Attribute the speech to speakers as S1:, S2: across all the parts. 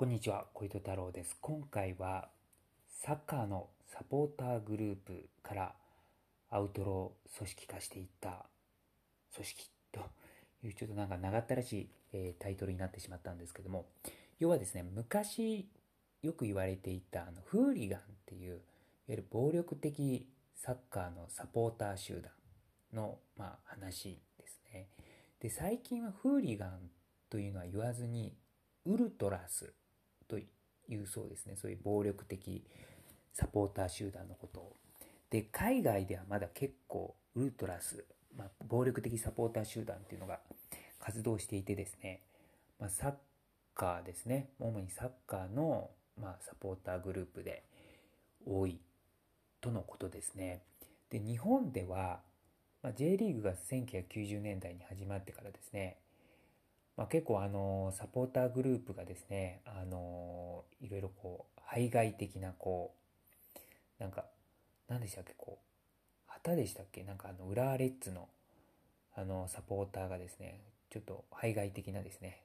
S1: こんにちは、小糸太郎です。今回はサッカーのサポーターグループからアウトロー組織化していった組織というちょっとなんか長ったらしい、えタイトルになってしまったんですけども、要はですね、昔よく言われていたあのフーリガンっていういわゆる暴力的サッカーのサポーター集団の、まあ、話ですね。で、最近はフーリガンというのは言わずにウルトラスというそうですね。そういう暴力的サポーター集団のことを。で、海外ではまだ結構ウルトラス、まあ、暴力的サポーター集団っていうのが活動していてですね、まあ、サッカーですね。主にサッカーの、まあ、サポーターグループで多いとのことですね。で、日本では、まあ、J リーグが1990年代に始まってからですね、まあ、結構あのサポーターグループがですねあのいろいろこう排外的なこうなんか何でしたっけこう旗でしたっけなんかあの浦和レッズのあのサポーターがですねちょっと排外的なですね、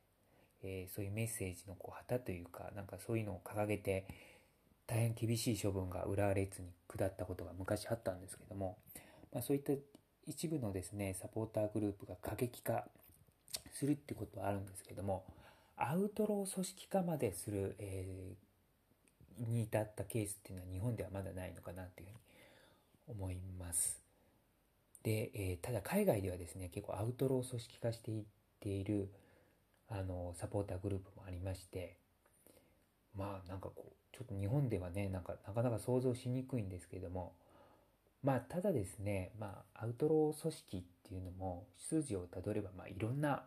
S1: えーそういうメッセージのこう旗というかなんかそういうのを掲げて大変厳しい処分が浦和レッズに下ったことが昔あったんですけども、まあ、そういった一部のですねサポーターグループが過激化するってことはあるんですけどもアウトロー組織化までする、えーに至ったケースっていうのは日本ではまだないのかなというふうに思います。で、えーただ海外ではですね結構アウトロー組織化していっているあのサポーターグループもありましてまあなんかこうちょっと日本ではねなんかなかなか想像しにくいんですけどもまあただですねまあアウトロー組織っていうのも出自をたどればまあいろんな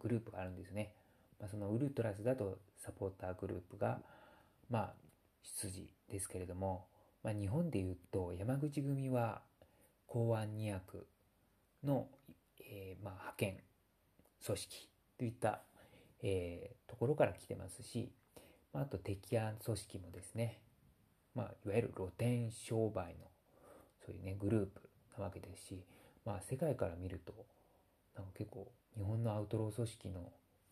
S1: グループがあるんですね、まあ、そのウルトラスだとサポーターグループがまあ出自ですけれども、まあ、日本でいうと山口組は公安2役の、えーまあ、派遣組織といった、えーところから来てますし、まあ、あと敵案組織もですね、まあ、いわゆる露店商売のそういうねグループなわけですし、まあ、世界から見るとなんか結構日本のアウトロー組織の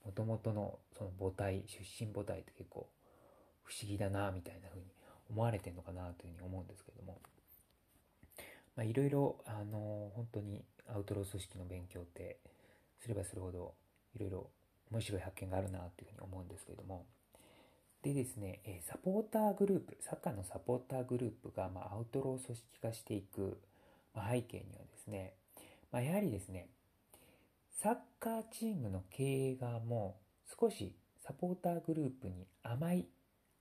S1: もともとのその母体出身母体って結構不思議だなみたいな風に思われてるのかなというふうに思うんですけども。いろいろあの本当にアウトロー組織の勉強ってすればするほどいろいろ面白い発見があるなというふうに思うんですけども。でですね、えサポーターグループサッカーのサポーターグループが、ま、アウトロー組織化していく、ま、背景にはですね、まあ、やはりですねサッカーチームの経営側も少しサポーターグループに甘い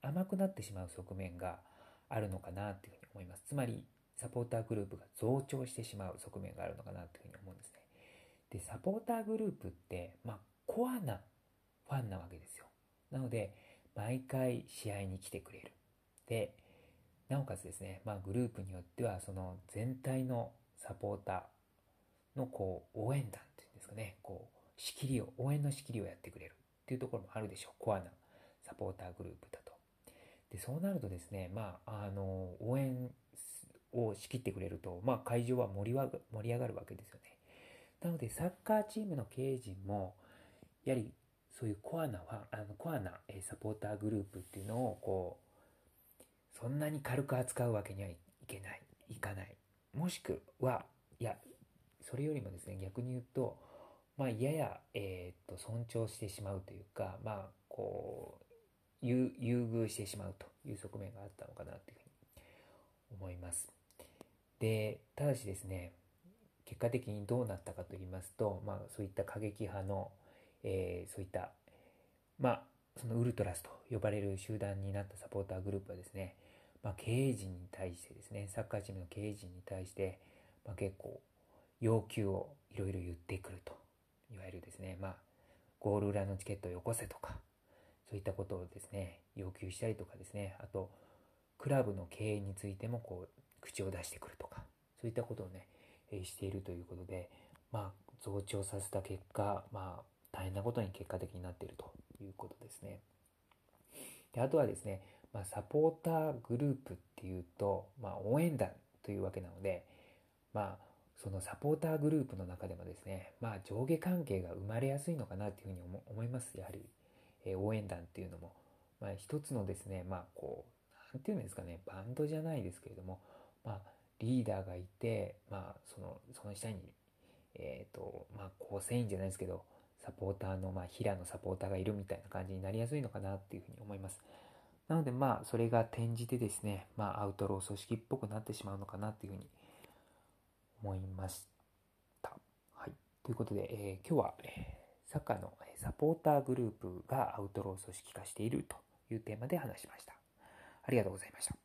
S1: 甘くなってしまう側面があるのかなというふうに思います。つまりサポーターグループが増長してしまう側面があるのかなというふうに思うんですね。でサポーターグループって、まあ、コアなファンなわけですよ。なので毎回試合に来てくれる。でなおかつですね、まあ、グループによってはその全体のサポーターのこう応援団っていうんですかね。こう仕切りを応援の仕切りをやってくれるっていうところもあるでしょう。コアなサポーターグループだと。でそうなるとですねまああの応援を仕切ってくれると、まあ、会場は盛り盛り上がるわけですよね。なのでサッカーチームの経営陣もやはりそういうコアなファンあのコアなサポーターグループっていうのをこうそんなに軽く扱うわけにはいけないいかない。もしくはいやそれよりもですね逆に言うとまあやや、えー、と尊重してしまうというかまあこう優優遇してしまうという側面があったのかなというふうに思います。でただしですね結果的にどうなったかと言いますと、まあ、そういった過激派の、えーそういったまあそのウルトラスと呼ばれる集団になったサポーターグループはですね、まあ、経営陣に対してですねサッカーチームの経営陣に対して、まあ、結構要求をいろいろ言ってくるといわゆるですねまあゴール裏のチケットをよこせとかそういったことをですね要求したりとかですねあとクラブの経営についてもこう口を出してくるとかそういったことをね、しているということでまあ増長させた結果まあ大変なことに結果的になっているということですね。であとはですね、まあ、サポーターグループっていうと、まあ、応援団というわけなので、まあ、そのサポーターグループの中でもですね、まあ、上下関係が生まれやすいのかなというふうに思いますやはり、えー応援団っていうのも、まあ、一つのですね、まあ、こう、なんていうんですかね、バンドじゃないですけれども、まあ、リーダーがいて、まあ、その、その下に、えっ、ー、と、まあ、構成員じゃないですけど、サポーターの、まあ、平のサポーターがいるみたいな感じになりやすいのかなっていうふうに思います。なので、まあ、それが転じてですね、まあ、アウトロー組織っぽくなってしまうのかなっていうふうに思いました。はい。ということで、えー、今日は、え、サッカーのサポーターグループがアウトロー組織化しているというテーマで話しました。ありがとうございました。